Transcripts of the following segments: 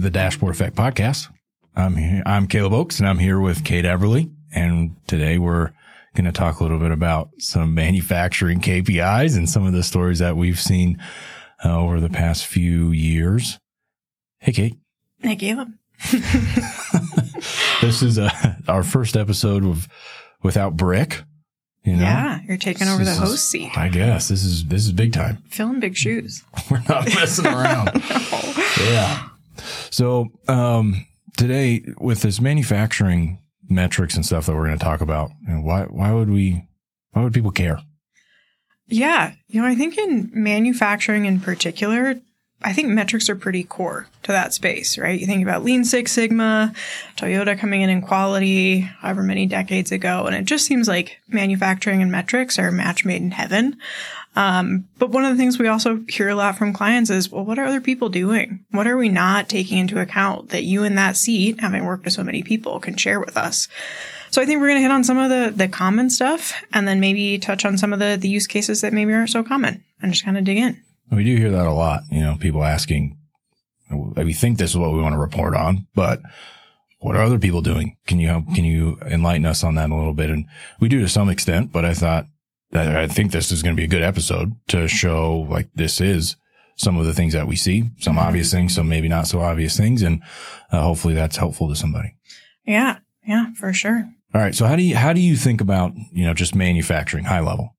is the Dashboard Effect podcast. I'm here, I'm Caleb Ochs and I'm here with Kate Everly. And today we're going to talk a little bit about some manufacturing KPIs and some of the stories that we've seen uh, over the past few years. Hey, Kate. Hey, Caleb. this is uh, our first episode of without Brick. You know? Yeah, you're taking over the host seat. I guess this is this is big time. Filling big shoes. We're not messing around. no. Yeah. So um, today, with this manufacturing metrics and stuff that we're going to talk about, you know, why why would we? Why would people care? Yeah, you know, I think in manufacturing in particular, I think metrics are pretty core to that space, right? You think about Lean Six Sigma, Toyota coming in in quality however many decades ago, and it just seems like manufacturing and metrics are a match made in heaven. Um, but one of the things we also hear a lot from clients is, well, what are other people doing? What are we not taking into account that you in that seat, having worked with so many people, can share with us? So I think we're going to hit on some of the, the common stuff and then maybe touch on some of the, the use cases that maybe aren't so common and just kind of dig in. We do hear that a lot. You know, people asking, we think this is what we want to report on, but what are other people doing? Can you help, can you enlighten us on that a little bit? And we do to some extent, but I thought that I think this is going to be a good episode to show like this is some of the things that we see, some mm-hmm. obvious things, some maybe not so obvious things. And uh, hopefully that's helpful to somebody. Yeah. Yeah, for sure. All right. So how do you, how do you think about, you know, just manufacturing high level?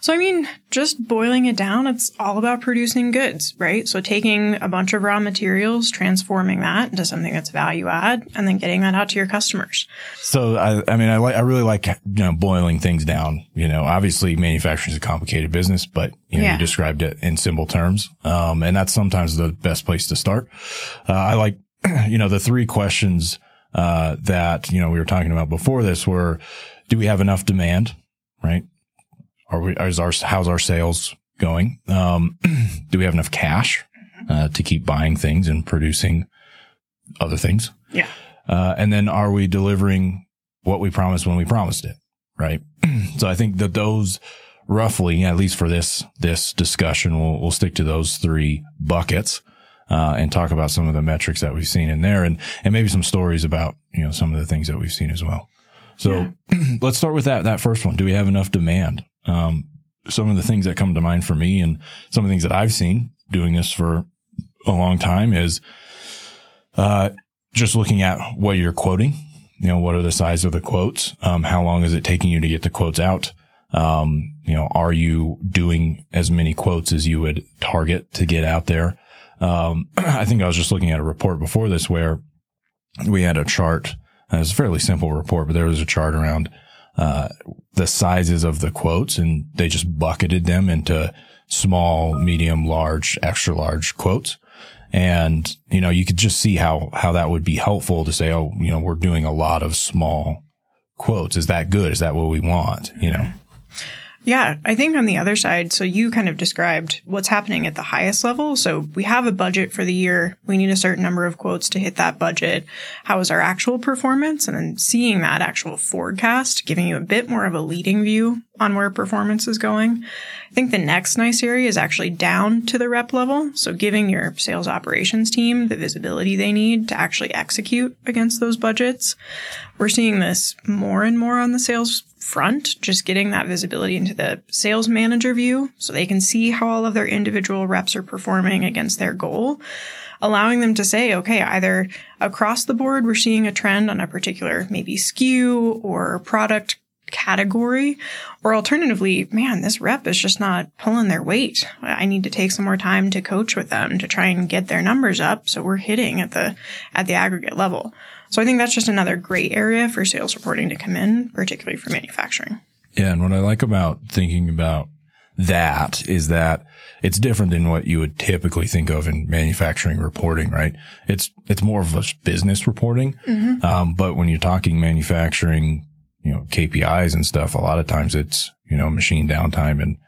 So, I mean, just boiling it down, it's all about producing goods, right? So, taking a bunch of raw materials, transforming that into something that's value add, and then getting that out to your customers. So, I, I mean, I like, I really like, you know, boiling things down. You know, obviously manufacturing is a complicated business, but you know, yeah. you described it in simple terms. Um, and that's sometimes the best place to start. Uh, I like, you know, the three questions, uh, that, you know, we were talking about before this were, do we have enough demand? Right? Are we, is our, how's our sales going? Um, do we have enough cash, uh, to keep buying things and producing other things? Yeah. Uh, and then are we delivering what we promised when we promised it? Right. so I think that those roughly, at least for this, this discussion, we'll, we'll stick to those three buckets. Uh, and talk about some of the metrics that we've seen in there and, and maybe some stories about, you know, some of the things that we've seen as well. So yeah. let's start with that, that first one. Do we have enough demand? Um, some of the things that come to mind for me and some of the things that I've seen doing this for a long time is, uh, just looking at what you're quoting. You know, what are the size of the quotes? Um, how long is it taking you to get the quotes out? Um, you know, are you doing as many quotes as you would target to get out there? Um, I think I was just looking at a report before this where we had a chart. It was a fairly simple report, but there was a chart around uh, the sizes of the quotes and they just bucketed them into small, medium, large, extra large quotes. And, you know, you could just see how, how that would be helpful to say, oh, you know, we're doing a lot of small quotes. Is that good? Is that what we want? You know? Yeah, I think on the other side, so you kind of described what's happening at the highest level. So we have a budget for the year. We need a certain number of quotes to hit that budget. How is our actual performance? And then seeing that actual forecast, giving you a bit more of a leading view on where performance is going. I think the next nice area is actually down to the rep level. So giving your sales operations team the visibility they need to actually execute against those budgets. We're seeing this more and more on the sales front, just getting that visibility into the sales manager view so they can see how all of their individual reps are performing against their goal, allowing them to say, okay, either across the board, we're seeing a trend on a particular maybe SKU or product category, or alternatively, man, this rep is just not pulling their weight. I need to take some more time to coach with them to try and get their numbers up so we're hitting at the at the aggregate level. So I think that's just another great area for sales reporting to come in, particularly for manufacturing. Yeah. And what I like about thinking about that is that it's different than what you would typically think of in manufacturing reporting, right? It's, it's more of a business reporting. Mm-hmm. Um, but when you're talking manufacturing, you know, KPIs and stuff, a lot of times it's, you know, machine downtime and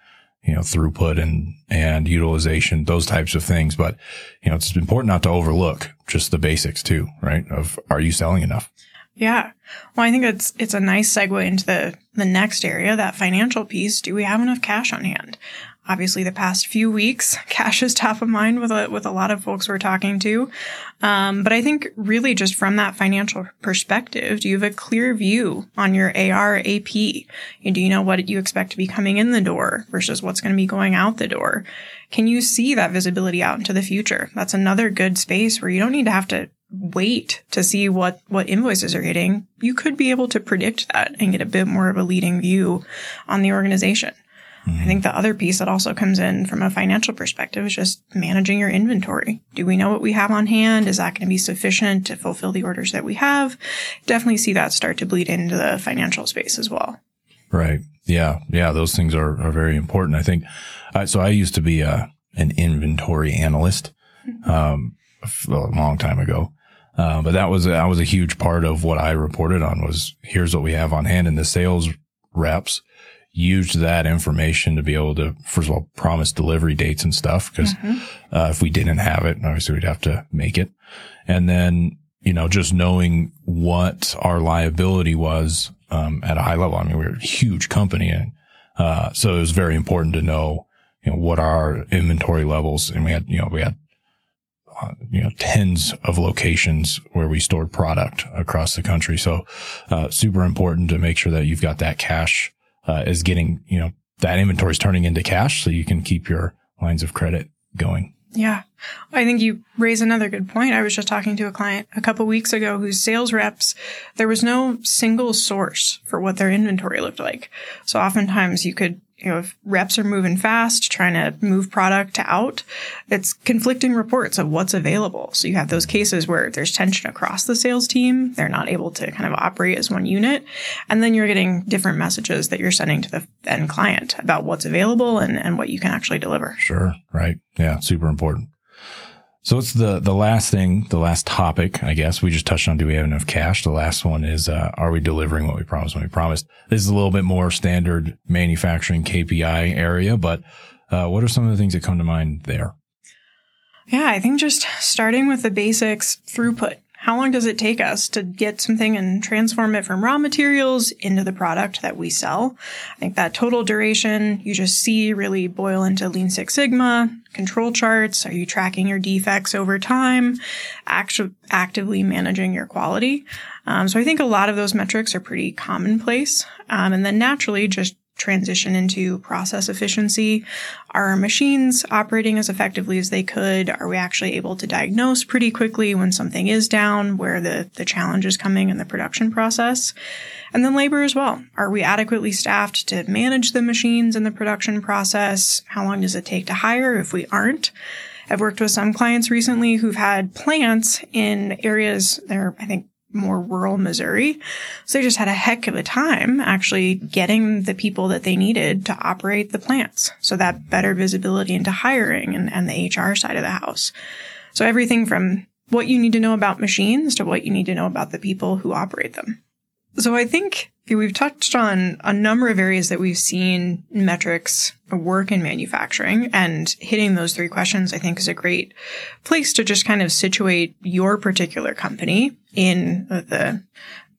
you know, throughput and, and utilization, those types of things. But, you know, it's important not to overlook just the basics too, right? Of are you selling enough? Yeah. Well, I think it's, it's a nice segue into the, the next area, that financial piece. Do we have enough cash on hand? obviously the past few weeks, cash is top of mind with a, with a lot of folks we're talking to. Um, but I think really just from that financial perspective, do you have a clear view on your AR, AP? And do you know what you expect to be coming in the door versus what's going to be going out the door? Can you see that visibility out into the future? That's another good space where you don't need to have to wait to see what what invoices are getting, You could be able to predict that and get a bit more of a leading view on the organization. Mm-hmm. I think the other piece that also comes in from a financial perspective is just managing your inventory. Do we know what we have on hand? Is that going to be sufficient to fulfill the orders that we have? Definitely see that start to bleed into the financial space as well. Right. Yeah. Yeah. Those things are, are very important. I think, uh, so I used to be a, uh, an inventory analyst, um, a long time ago. Uh, but that was, that was a huge part of what I reported on was here's what we have on hand and the sales reps used that information to be able to, first of all, promise delivery dates and stuff. because mm-hmm. uh, if we didn't have it, obviously we'd have to make it. And then, you know, just knowing what our liability was, um, at a high level. I mean, we we're a huge company and, uh, so it was very important to know, you know, what our inventory levels and we had, you know, we had, you know, tens of locations where we stored product across the country. So, uh, super important to make sure that you've got that cash uh, is getting, you know, that inventory is turning into cash so you can keep your lines of credit going. Yeah. I think you raise another good point. I was just talking to a client a couple weeks ago whose sales reps, there was no single source for what their inventory looked like. So oftentimes you could you know, if reps are moving fast, trying to move product out, it's conflicting reports of what's available. So you have those cases where there's tension across the sales team. They're not able to kind of operate as one unit. And then you're getting different messages that you're sending to the end client about what's available and, and what you can actually deliver. Sure. Right. Yeah. Super important. So it's the the last thing, the last topic, I guess. We just touched on do we have enough cash? The last one is uh, are we delivering what we promised when we promised? This is a little bit more standard manufacturing KPI area, but uh, what are some of the things that come to mind there? Yeah, I think just starting with the basics, throughput. How long does it take us to get something and transform it from raw materials into the product that we sell? I think that total duration you just see really boil into Lean Six Sigma, control charts. Are you tracking your defects over time? Actively managing your quality. Um, so I think a lot of those metrics are pretty commonplace. Um, and then naturally just transition into process efficiency? Are machines operating as effectively as they could? Are we actually able to diagnose pretty quickly when something is down, where the, the challenge is coming in the production process? And then labor as well. Are we adequately staffed to manage the machines in the production process? How long does it take to hire if we aren't? I've worked with some clients recently who've had plants in areas, they're, I think, more rural Missouri. So they just had a heck of a time actually getting the people that they needed to operate the plants. So that better visibility into hiring and, and the HR side of the house. So everything from what you need to know about machines to what you need to know about the people who operate them. So I think we've touched on a number of areas that we've seen metrics work in manufacturing and hitting those three questions, I think is a great place to just kind of situate your particular company in the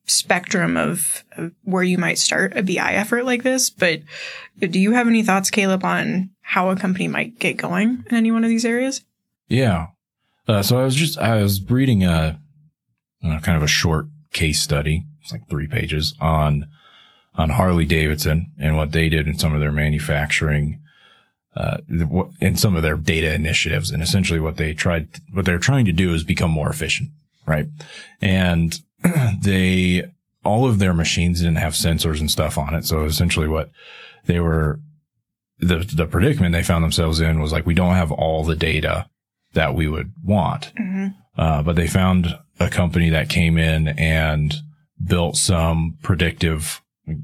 spectrum of, of where you might start a BI effort like this. But do you have any thoughts, Caleb, on how a company might get going in any one of these areas? Yeah. Uh, so I was just, I was reading a, uh, kind of a short case study it's like three pages on on Harley Davidson and what they did in some of their manufacturing, uh, in some of their data initiatives. And essentially what they tried, what they're trying to do is become more efficient, right? And they, all of their machines didn't have sensors and stuff on it. So essentially what they were, the, the predicament they found themselves in was like, we don't have all the data that we would want. Mm-hmm. Uh, but they found a company that came in and built some predictive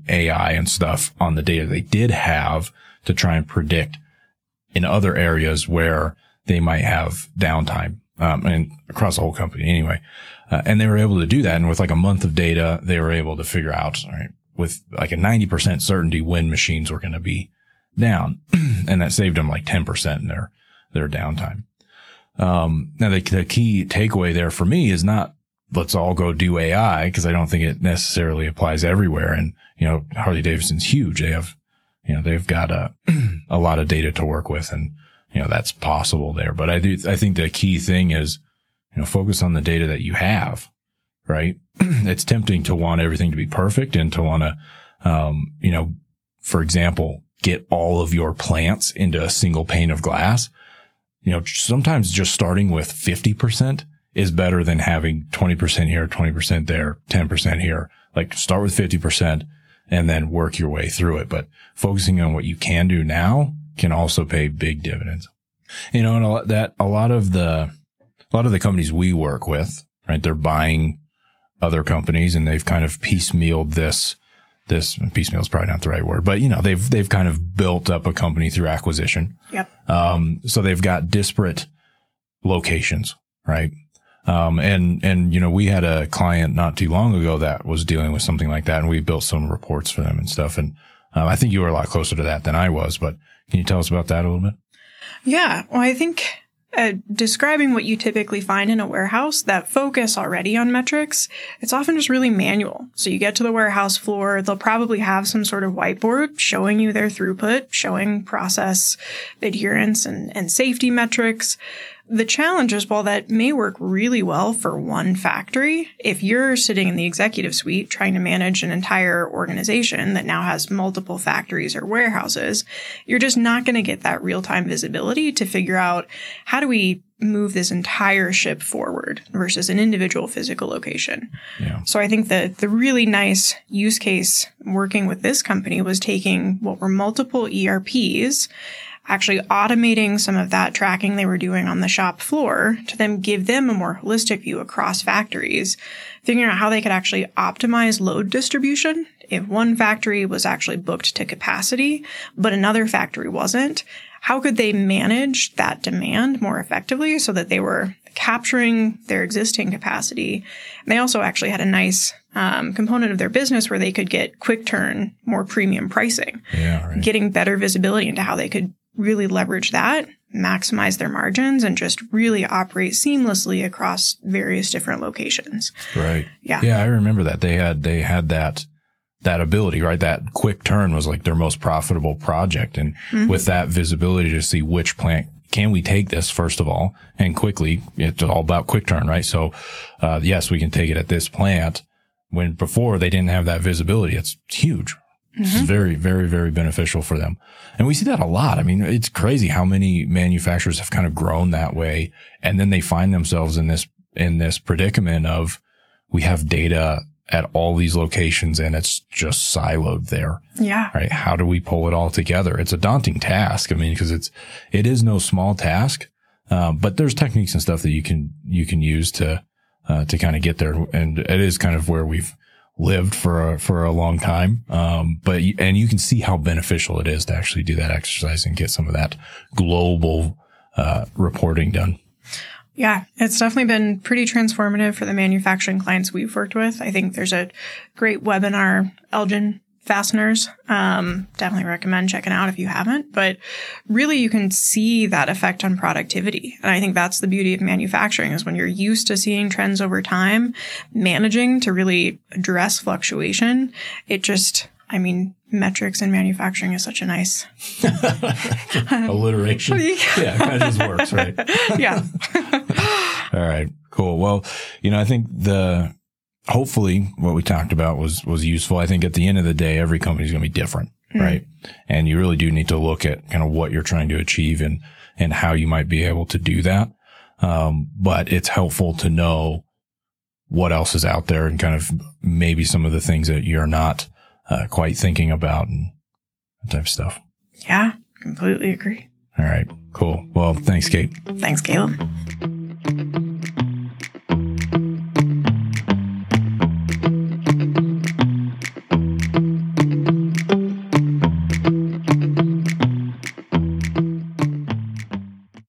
AI and stuff on the data they did have to try and predict in other areas where they might have downtime, um, and across the whole company anyway. Uh, and they were able to do that. And with like a month of data, they were able to figure out right, with like a 90% certainty when machines were going to be down. and that saved them like 10% in their, their downtime. Um, now the, the key takeaway there for me is not let's all go do AI because I don't think it necessarily applies everywhere. And, you know, Harley Davidson's huge. They have, you know, they've got a, a lot of data to work with and, you know, that's possible there. But I do, I think the key thing is, you know, focus on the data that you have, right? it's tempting to want everything to be perfect and to want to, um, you know, for example, get all of your plants into a single pane of glass. You know, sometimes just starting with 50% is better than having 20% here, 20% there, 10% here. Like start with 50% and then work your way through it. But focusing on what you can do now can also pay big dividends. You know, and a lot, that a lot of the, a lot of the companies we work with, right? They're buying other companies and they've kind of piecemealed this, this piecemeal is probably not the right word, but you know, they've, they've kind of built up a company through acquisition. Yep. Um, so they've got disparate locations, right? Um, and, and, you know, we had a client not too long ago that was dealing with something like that and we built some reports for them and stuff. And, um, I think you were a lot closer to that than I was, but can you tell us about that a little bit? Yeah. Well, I think uh, describing what you typically find in a warehouse that focus already on metrics, it's often just really manual. So you get to the warehouse floor, they'll probably have some sort of whiteboard showing you their throughput, showing process adherence and, and safety metrics. The challenge is while that may work really well for one factory, if you're sitting in the executive suite trying to manage an entire organization that now has multiple factories or warehouses, you're just not going to get that real time visibility to figure out how do we move this entire ship forward versus an individual physical location. Yeah. So I think that the really nice use case working with this company was taking what were multiple ERPs actually automating some of that tracking they were doing on the shop floor to then give them a more holistic view across factories, figuring out how they could actually optimize load distribution. If one factory was actually booked to capacity, but another factory wasn't, how could they manage that demand more effectively so that they were capturing their existing capacity? And they also actually had a nice um, component of their business where they could get quick turn, more premium pricing, Yeah. Right. getting better visibility into how they could really leverage that, maximize their margins, and just really operate seamlessly across various different locations. Right. Yeah. Yeah. I remember that they had, they had that, that ability, right? That quick turn was like their most profitable project. And with that visibility to see which plant can we take this first of all and quickly it's all about quick turn, right? So, uh, yes, we can take it at this plant when before they didn't have that visibility. It's huge. This is very, very, very beneficial for them. And we see that a lot. I mean, it's crazy how many manufacturers have kind of grown that way. And then they find themselves in this, in this predicament of we have data at all these locations and it's just siloed there, Yeah. right? How do we pull it all together? It's a daunting task. I mean, because it's, it is no small task. Um, but there's techniques and stuff that you can, you can use to, uh, to kind of get there. And it is kind of where we've lived for a, for a long time. Um, but, and you can see how beneficial it is to actually do that exercise and get some of that global, uh, reporting done. Yeah, it's definitely been pretty transformative for the manufacturing clients we've worked with. I think there's a great webinar, Elgin Fasteners. Um, definitely recommend checking out if you haven't. But really, you can see that effect on productivity. And I think that's the beauty of manufacturing is when you're used to seeing trends over time, managing to really address fluctuation, it just, I mean, metrics in manufacturing is such a nice, Alliteration. yeah, kind of just works, right? yeah. All right, cool. Well, you know, I think the hopefully what we talked about was was useful. I think at the end of the day, every company is going to be different, right? And you really do need to look at kind of what you're trying to achieve and and how you might be able to do that. Um, but it's helpful to know what else is out there and kind of maybe some of the things that you're not uh, quite thinking about and that type of stuff. Yeah, completely agree. All right, cool. Well, thanks, Kate. Thanks, Caleb.